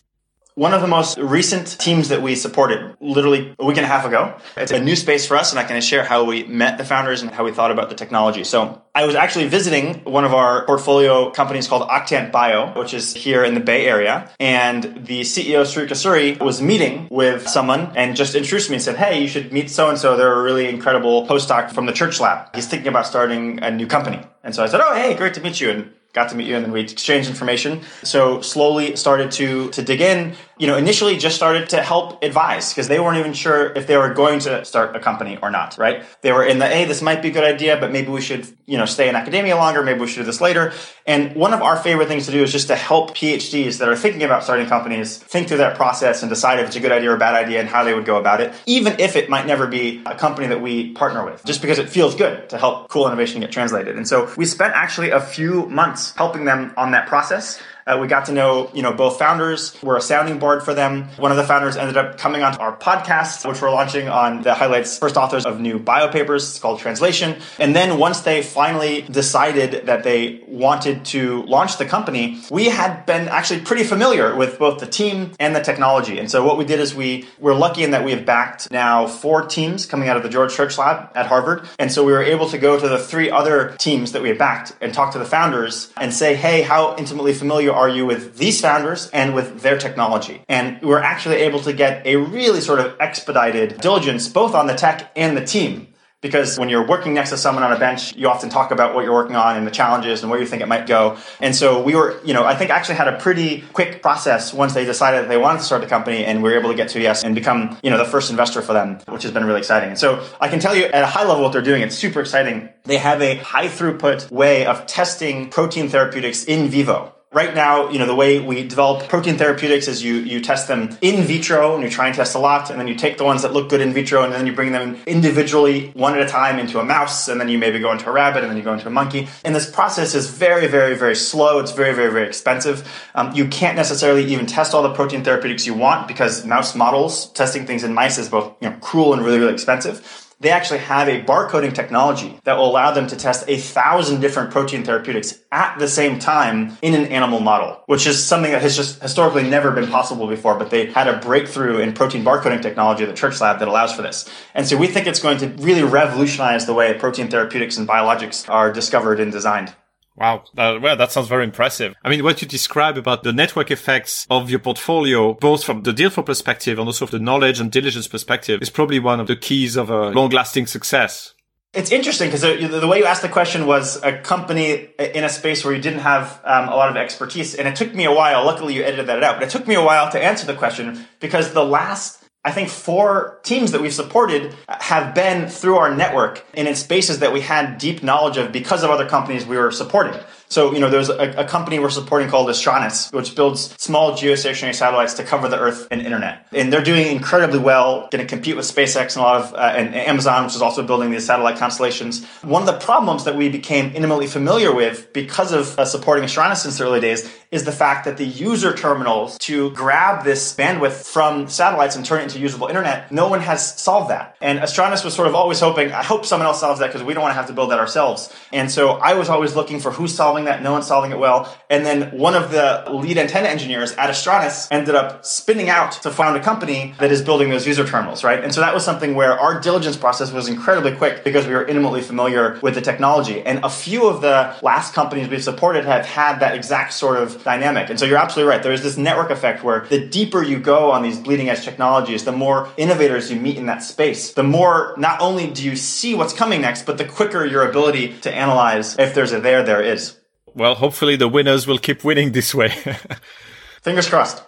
One of the most recent teams that we supported literally a week and a half ago. It's a new space for us and I can share how we met the founders and how we thought about the technology. So I was actually visiting one of our portfolio companies called Octant Bio, which is here in the Bay Area. And the CEO, Sri Kosuri, was meeting with someone and just introduced me and said, Hey, you should meet so and so. They're a really incredible postdoc from the Church lab. He's thinking about starting a new company. And so I said, Oh, hey, great to meet you. And got to meet you and then we exchanged information. So slowly started to to dig in. You know, initially just started to help advise because they weren't even sure if they were going to start a company or not, right? They were in the, hey, this might be a good idea, but maybe we should, you know, stay in academia longer. Maybe we should do this later. And one of our favorite things to do is just to help PhDs that are thinking about starting companies think through that process and decide if it's a good idea or a bad idea and how they would go about it, even if it might never be a company that we partner with, just because it feels good to help cool innovation get translated. And so we spent actually a few months helping them on that process. Uh, we got to know, you know, both founders. We're a sounding board for them. One of the founders ended up coming onto our podcast, which we're launching on the highlights first authors of new bio papers. It's called Translation. And then once they finally decided that they wanted to launch the company, we had been actually pretty familiar with both the team and the technology. And so what we did is we were lucky in that we have backed now four teams coming out of the George Church Lab at Harvard. And so we were able to go to the three other teams that we had backed and talk to the founders and say, hey, how intimately familiar are you with these founders and with their technology? And we're actually able to get a really sort of expedited diligence both on the tech and the team. Because when you're working next to someone on a bench, you often talk about what you're working on and the challenges and where you think it might go. And so we were, you know, I think actually had a pretty quick process once they decided that they wanted to start the company and we were able to get to yes and become, you know, the first investor for them, which has been really exciting. And so I can tell you at a high level what they're doing. It's super exciting. They have a high throughput way of testing protein therapeutics in vivo. Right now, you know, the way we develop protein therapeutics is you, you test them in vitro and you try and test a lot, and then you take the ones that look good in vitro and then you bring them individually, one at a time, into a mouse, and then you maybe go into a rabbit, and then you go into a monkey. And this process is very, very, very slow. It's very, very, very expensive. Um, you can't necessarily even test all the protein therapeutics you want because mouse models, testing things in mice is both you know, cruel and really, really expensive they actually have a barcoding technology that will allow them to test a thousand different protein therapeutics at the same time in an animal model, which is something that has just historically never been possible before. But they had a breakthrough in protein barcoding technology at the Church Lab that allows for this. And so we think it's going to really revolutionize the way protein therapeutics and biologics are discovered and designed. Wow. Uh, well, that sounds very impressive. I mean, what you describe about the network effects of your portfolio, both from the deal flow perspective and also from the knowledge and diligence perspective, is probably one of the keys of a long lasting success. It's interesting because the, way you asked the question was a company in a space where you didn't have um, a lot of expertise. And it took me a while. Luckily, you edited that out. But it took me a while to answer the question because the last I think four teams that we've supported have been through our network and in spaces that we had deep knowledge of because of other companies we were supporting. So, you know, there's a, a company we're supporting called Astranis, which builds small geostationary satellites to cover the Earth and internet. And they're doing incredibly well, going to compete with SpaceX and a lot of, uh, and Amazon, which is also building these satellite constellations. One of the problems that we became intimately familiar with because of uh, supporting Astranis since the early days is the fact that the user terminals to grab this bandwidth from satellites and turn it into usable internet, no one has solved that. And Astranis was sort of always hoping, I hope someone else solves that because we don't want to have to build that ourselves. And so I was always looking for who's solving that, no one's solving it well. And then one of the lead antenna engineers at Astranis ended up spinning out to found a company that is building those user terminals, right? And so that was something where our diligence process was incredibly quick because we were intimately familiar with the technology. And a few of the last companies we've supported have had that exact sort of dynamic. And so you're absolutely right. There's this network effect where the deeper you go on these bleeding edge technologies, the more innovators you meet in that space, the more not only do you see what's coming next, but the quicker your ability to analyze if there's a there, there is. Well, hopefully the winners will keep winning this way. Fingers crossed.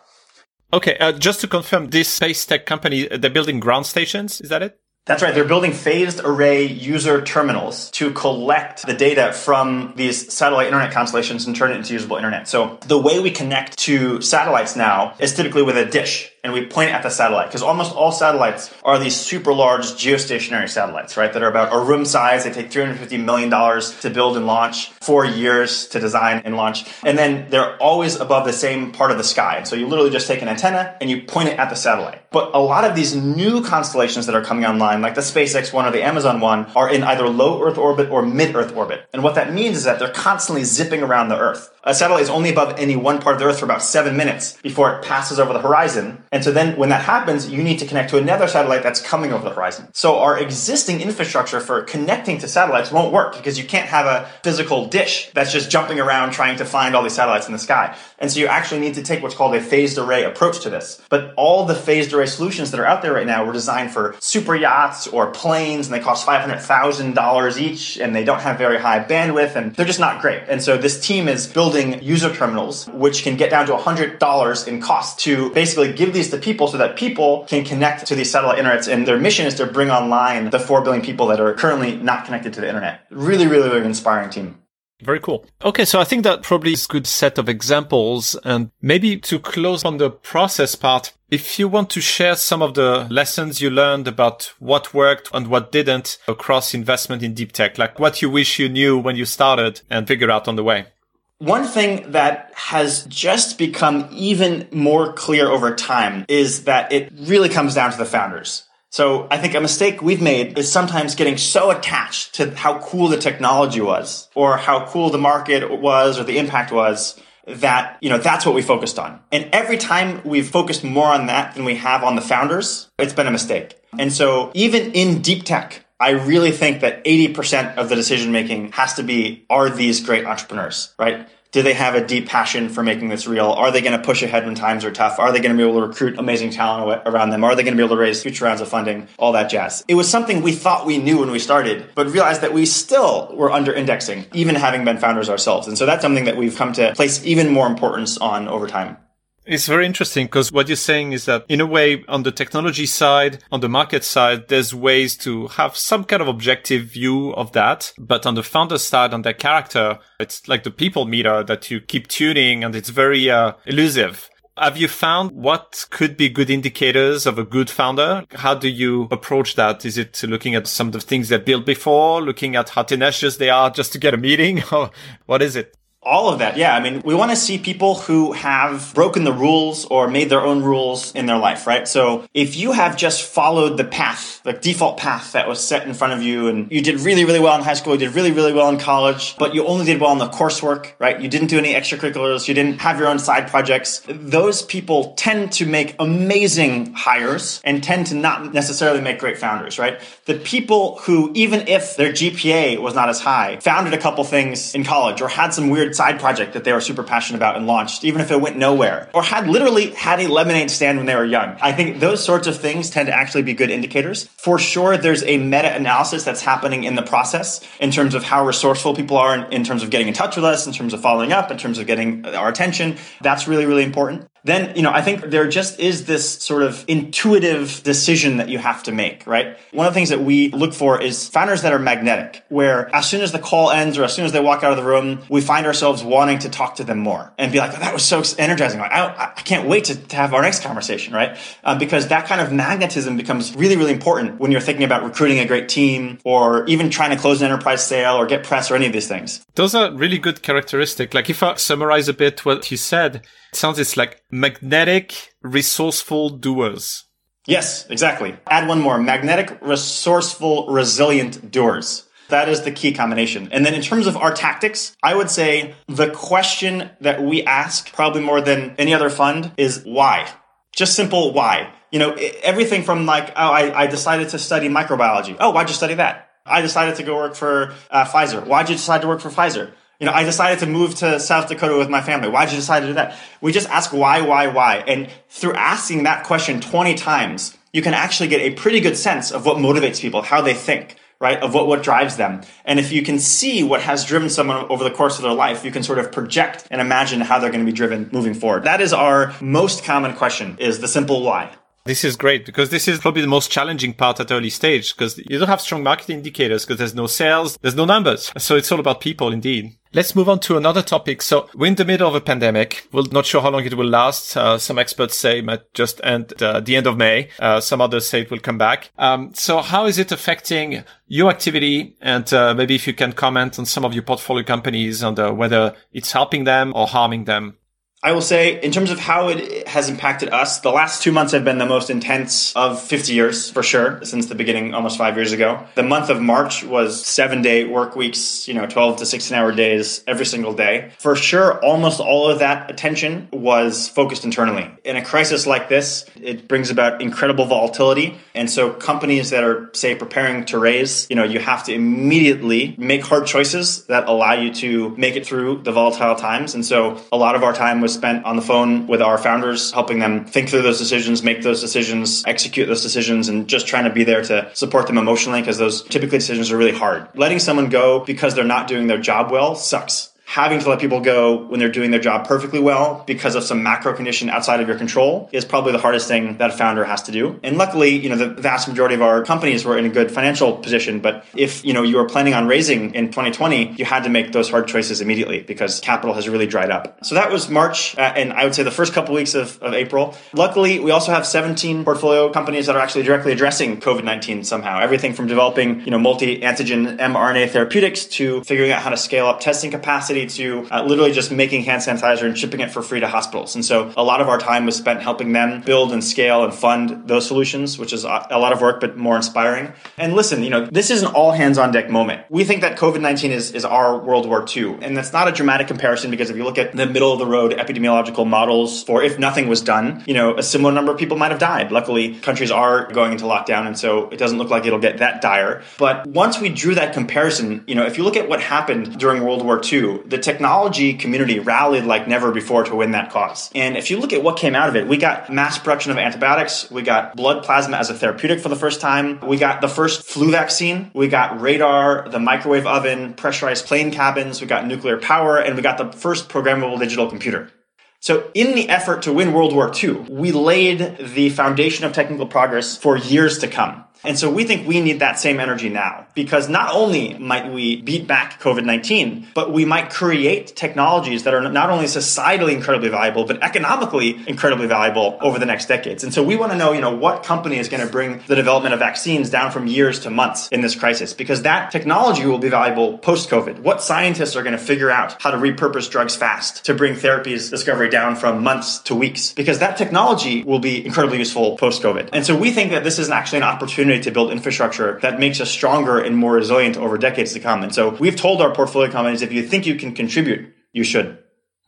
Okay, uh, just to confirm, this space tech company, they're building ground stations. Is that it? That's right. They're building phased array user terminals to collect the data from these satellite internet constellations and turn it into usable internet. So the way we connect to satellites now is typically with a dish and we point at the satellite because almost all satellites are these super large geostationary satellites, right? That are about a room size. They take $350 million to build and launch, four years to design and launch. And then they're always above the same part of the sky. So you literally just take an antenna and you point it at the satellite. But a lot of these new constellations that are coming online, like the SpaceX one or the Amazon one, are in either low Earth orbit or mid Earth orbit. And what that means is that they're constantly zipping around the Earth. A satellite is only above any one part of the Earth for about seven minutes before it passes over the horizon. And so then when that happens, you need to connect to another satellite that's coming over the horizon. So our existing infrastructure for connecting to satellites won't work because you can't have a physical dish that's just jumping around trying to find all these satellites in the sky. And so you actually need to take what's called a phased array approach to this. But all the phased array solutions that are out there right now were designed for super yachts or planes and they cost $500,000 each and they don't have very high bandwidth and they're just not great. And so this team is building user terminals, which can get down to $100 in cost to basically give these to people so that people can connect to these satellite internets. And their mission is to bring online the 4 billion people that are currently not connected to the internet. Really, really, really inspiring team. Very cool. Okay, so I think that probably is a good set of examples. And maybe to close on the process part, if you want to share some of the lessons you learned about what worked and what didn't across investment in deep tech, like what you wish you knew when you started and figure out on the way. One thing that has just become even more clear over time is that it really comes down to the founders. So I think a mistake we've made is sometimes getting so attached to how cool the technology was or how cool the market was or the impact was that, you know, that's what we focused on. And every time we've focused more on that than we have on the founders, it's been a mistake. And so even in deep tech, I really think that 80% of the decision making has to be, are these great entrepreneurs, right? Do they have a deep passion for making this real? Are they going to push ahead when times are tough? Are they going to be able to recruit amazing talent around them? Are they going to be able to raise future rounds of funding? All that jazz. It was something we thought we knew when we started, but realized that we still were under indexing, even having been founders ourselves. And so that's something that we've come to place even more importance on over time. It's very interesting because what you're saying is that in a way, on the technology side, on the market side, there's ways to have some kind of objective view of that. But on the founder side, on their character, it's like the people meter that you keep tuning and it's very uh, elusive. Have you found what could be good indicators of a good founder? How do you approach that? Is it looking at some of the things they built before, looking at how tenacious they are just to get a meeting or what is it? All of that, yeah. I mean, we want to see people who have broken the rules or made their own rules in their life, right? So if you have just followed the path, the default path that was set in front of you, and you did really, really well in high school, you did really, really well in college, but you only did well in the coursework, right? You didn't do any extracurriculars, you didn't have your own side projects. Those people tend to make amazing hires and tend to not necessarily make great founders, right? The people who, even if their GPA was not as high, founded a couple things in college or had some weird side project that they were super passionate about and launched, even if it went nowhere, or had literally had a lemonade stand when they were young. I think those sorts of things tend to actually be good indicators. For sure, there's a meta analysis that's happening in the process in terms of how resourceful people are in, in terms of getting in touch with us, in terms of following up, in terms of getting our attention. That's really, really important then you know i think there just is this sort of intuitive decision that you have to make right? One of the things that we look for is founders that are magnetic where as soon as the call ends or as soon as they walk out of the room we find ourselves wanting to talk to them more and be like oh, that was so energizing. Like, I, I can't wait to, to, have our next conversation right? Um, because that kind of magnetism becomes really really important when you're thinking about recruiting a great team or even trying to close an enterprise sale or get press or any of these things. Those are really good characteristics. Like if i summarize a bit what you said sounds it's like magnetic, resourceful doers. Yes, exactly. Add one more magnetic, resourceful, resilient doers. That is the key combination. And then in terms of our tactics, I would say the question that we ask probably more than any other fund is why? Just simple why. You know, everything from like, oh, I, I decided to study microbiology. Oh, why'd you study that? I decided to go work for uh, Pfizer. Why'd you decide to work for Pfizer? You know, I decided to move to South Dakota with my family. Why did you decide to do that? We just ask why, why, why. And through asking that question 20 times, you can actually get a pretty good sense of what motivates people, how they think, right? Of what, what drives them. And if you can see what has driven someone over the course of their life, you can sort of project and imagine how they're going to be driven moving forward. That is our most common question is the simple why. This is great because this is probably the most challenging part at early stage because you don't have strong market indicators because there's no sales, there's no numbers. So it's all about people indeed. Let's move on to another topic. So we're in the middle of a pandemic. We're not sure how long it will last. Uh, some experts say it might just end uh, the end of May. Uh, some others say it will come back. Um, so how is it affecting your activity? And uh, maybe if you can comment on some of your portfolio companies and uh, whether it's helping them or harming them. I will say, in terms of how it has impacted us, the last two months have been the most intense of 50 years for sure, since the beginning almost five years ago. The month of March was seven day work weeks, you know, 12 to 16 hour days every single day. For sure, almost all of that attention was focused internally. In a crisis like this, it brings about incredible volatility. And so companies that are, say, preparing to raise, you know, you have to immediately make hard choices that allow you to make it through the volatile times. And so a lot of our time was was spent on the phone with our founders, helping them think through those decisions, make those decisions, execute those decisions, and just trying to be there to support them emotionally because those typically decisions are really hard. Letting someone go because they're not doing their job well sucks having to let people go when they're doing their job perfectly well because of some macro condition outside of your control is probably the hardest thing that a founder has to do. And luckily, you know, the vast majority of our companies were in a good financial position. But if, you know, you were planning on raising in 2020, you had to make those hard choices immediately because capital has really dried up. So that was March. Uh, and I would say the first couple weeks of, of April. Luckily, we also have 17 portfolio companies that are actually directly addressing COVID-19 somehow. Everything from developing, you know, multi-antigen mRNA therapeutics to figuring out how to scale up testing capacity to uh, literally just making hand sanitizer and shipping it for free to hospitals. And so a lot of our time was spent helping them build and scale and fund those solutions, which is a lot of work, but more inspiring. And listen, you know, this is an all hands on deck moment. We think that COVID 19 is, is our World War II. And that's not a dramatic comparison because if you look at the middle of the road epidemiological models for if nothing was done, you know, a similar number of people might have died. Luckily, countries are going into lockdown. And so it doesn't look like it'll get that dire. But once we drew that comparison, you know, if you look at what happened during World War II, the technology community rallied like never before to win that cause. And if you look at what came out of it, we got mass production of antibiotics, we got blood plasma as a therapeutic for the first time, we got the first flu vaccine, we got radar, the microwave oven, pressurized plane cabins, we got nuclear power, and we got the first programmable digital computer. So, in the effort to win World War II, we laid the foundation of technical progress for years to come. And so we think we need that same energy now because not only might we beat back COVID-19, but we might create technologies that are not only societally incredibly valuable, but economically incredibly valuable over the next decades. And so we want to know, you know, what company is going to bring the development of vaccines down from years to months in this crisis because that technology will be valuable post-COVID. What scientists are going to figure out how to repurpose drugs fast to bring therapies discovery down from months to weeks because that technology will be incredibly useful post-COVID. And so we think that this is actually an opportunity to build infrastructure that makes us stronger and more resilient over decades to come. And so we've told our portfolio companies if you think you can contribute, you should.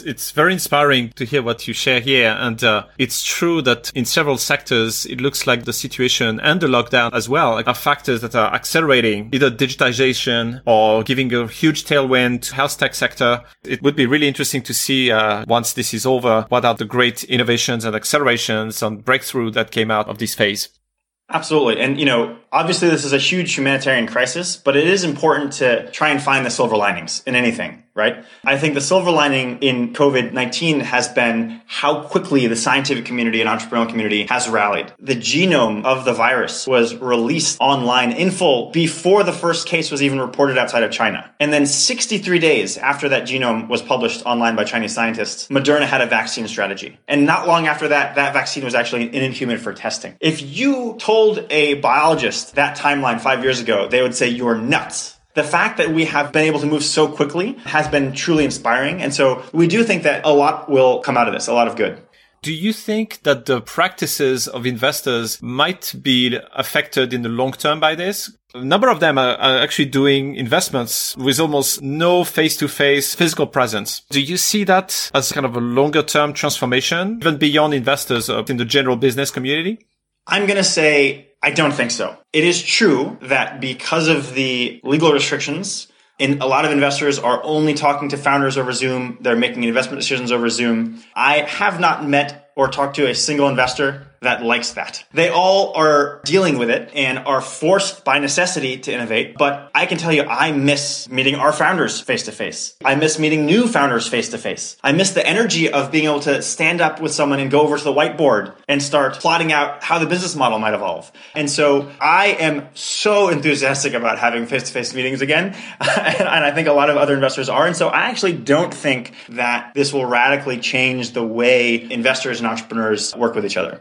It's very inspiring to hear what you share here. And uh, it's true that in several sectors, it looks like the situation and the lockdown as well are factors that are accelerating either digitization or giving a huge tailwind to health tech sector. It would be really interesting to see uh, once this is over, what are the great innovations and accelerations and breakthrough that came out of this phase. Absolutely. And, you know, obviously this is a huge humanitarian crisis, but it is important to try and find the silver linings in anything right? I think the silver lining in COVID-19 has been how quickly the scientific community and entrepreneurial community has rallied. The genome of the virus was released online in full before the first case was even reported outside of China. And then 63 days after that genome was published online by Chinese scientists, Moderna had a vaccine strategy. And not long after that, that vaccine was actually in human for testing. If you told a biologist that timeline five years ago, they would say you're nuts the fact that we have been able to move so quickly has been truly inspiring. And so we do think that a lot will come out of this, a lot of good. Do you think that the practices of investors might be affected in the long term by this? A number of them are, are actually doing investments with almost no face to face physical presence. Do you see that as kind of a longer term transformation, even beyond investors uh, in the general business community? I'm going to say I don't think so. It is true that because of the legal restrictions, and a lot of investors are only talking to founders over Zoom. They're making investment decisions over Zoom. I have not met or talked to a single investor that likes that. They all are dealing with it and are forced by necessity to innovate. But I can tell you, I miss meeting our founders face to face. I miss meeting new founders face to face. I miss the energy of being able to stand up with someone and go over to the whiteboard and start plotting out how the business model might evolve. And so I am so enthusiastic about having face to face meetings again. and I think a lot of other investors are. And so I actually don't think that this will radically change the way investors and entrepreneurs work with each other.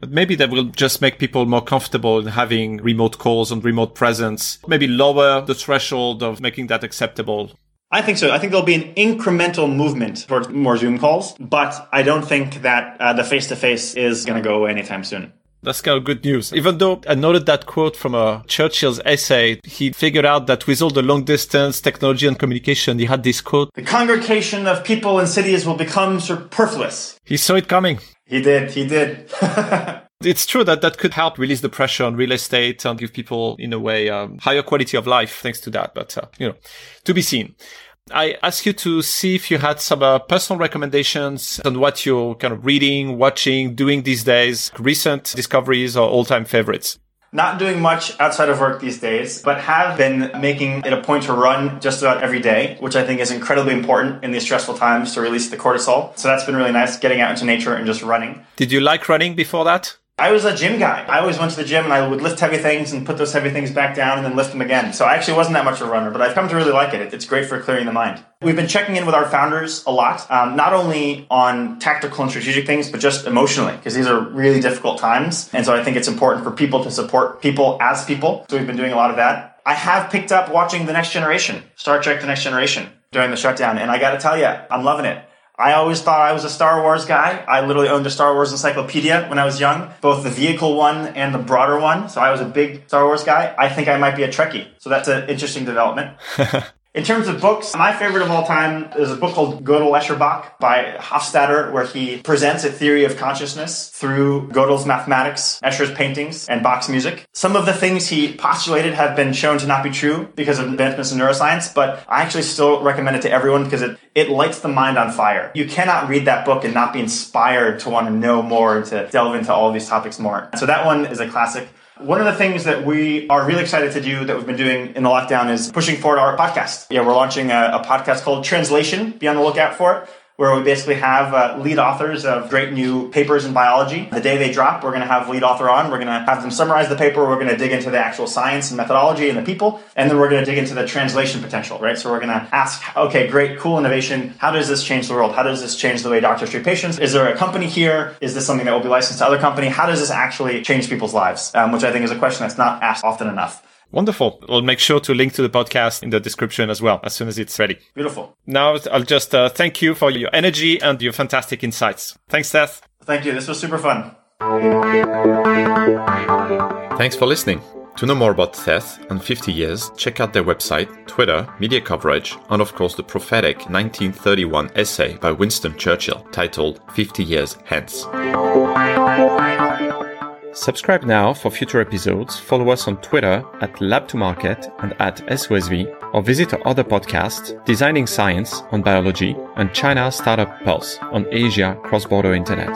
But maybe that will just make people more comfortable in having remote calls and remote presence, maybe lower the threshold of making that acceptable. I think so. I think there'll be an incremental movement towards more Zoom calls, but I don't think that uh, the face to face is going to go away anytime soon. That's kind of good news. Even though I noted that quote from a uh, Churchill's essay, he figured out that with all the long distance technology and communication, he had this quote. The congregation of people in cities will become superfluous. He saw it coming. He did. He did. it's true that that could help release the pressure on real estate and give people, in a way, um, higher quality of life thanks to that. But, uh, you know, to be seen. I asked you to see if you had some uh, personal recommendations on what you're kind of reading, watching, doing these days, recent discoveries or all time favorites. Not doing much outside of work these days, but have been making it a point to run just about every day, which I think is incredibly important in these stressful times to release the cortisol. So that's been really nice, getting out into nature and just running. Did you like running before that? I was a gym guy. I always went to the gym and I would lift heavy things and put those heavy things back down and then lift them again. So I actually wasn't that much of a runner, but I've come to really like it. It's great for clearing the mind. We've been checking in with our founders a lot, um, not only on tactical and strategic things, but just emotionally, because these are really difficult times. And so I think it's important for people to support people as people. So we've been doing a lot of that. I have picked up watching The Next Generation, Star Trek The Next Generation during the shutdown. And I got to tell you, I'm loving it. I always thought I was a Star Wars guy. I literally owned a Star Wars encyclopedia when I was young, both the vehicle one and the broader one. So I was a big Star Wars guy. I think I might be a Trekkie. So that's an interesting development. In terms of books, my favorite of all time is a book called Gödel Escher Bach by Hofstadter, where he presents a theory of consciousness through Gödel's mathematics, Escher's paintings, and Bach's music. Some of the things he postulated have been shown to not be true because of advancements in neuroscience, but I actually still recommend it to everyone because it, it lights the mind on fire. You cannot read that book and not be inspired to want to know more and to delve into all these topics more. So that one is a classic. One of the things that we are really excited to do that we've been doing in the lockdown is pushing forward our podcast. Yeah, we're launching a, a podcast called Translation. Be on the lookout for it. Where we basically have uh, lead authors of great new papers in biology. The day they drop, we're going to have lead author on. We're going to have them summarize the paper. We're going to dig into the actual science and methodology and the people, and then we're going to dig into the translation potential, right? So we're going to ask, okay, great, cool innovation. How does this change the world? How does this change the way doctors treat patients? Is there a company here? Is this something that will be licensed to other company? How does this actually change people's lives? Um, which I think is a question that's not asked often enough. Wonderful. We'll make sure to link to the podcast in the description as well as soon as it's ready. Beautiful. Now I'll just uh, thank you for your energy and your fantastic insights. Thanks, Seth. Thank you. This was super fun. Thanks for listening. To know more about Seth and 50 years, check out their website, Twitter, media coverage, and of course the prophetic 1931 essay by Winston Churchill titled 50 Years Hence. Subscribe now for future episodes, follow us on Twitter at Lab2Market and at SOSV, or visit our other podcasts, Designing Science on Biology and China Startup Pulse on Asia Cross-Border Internet.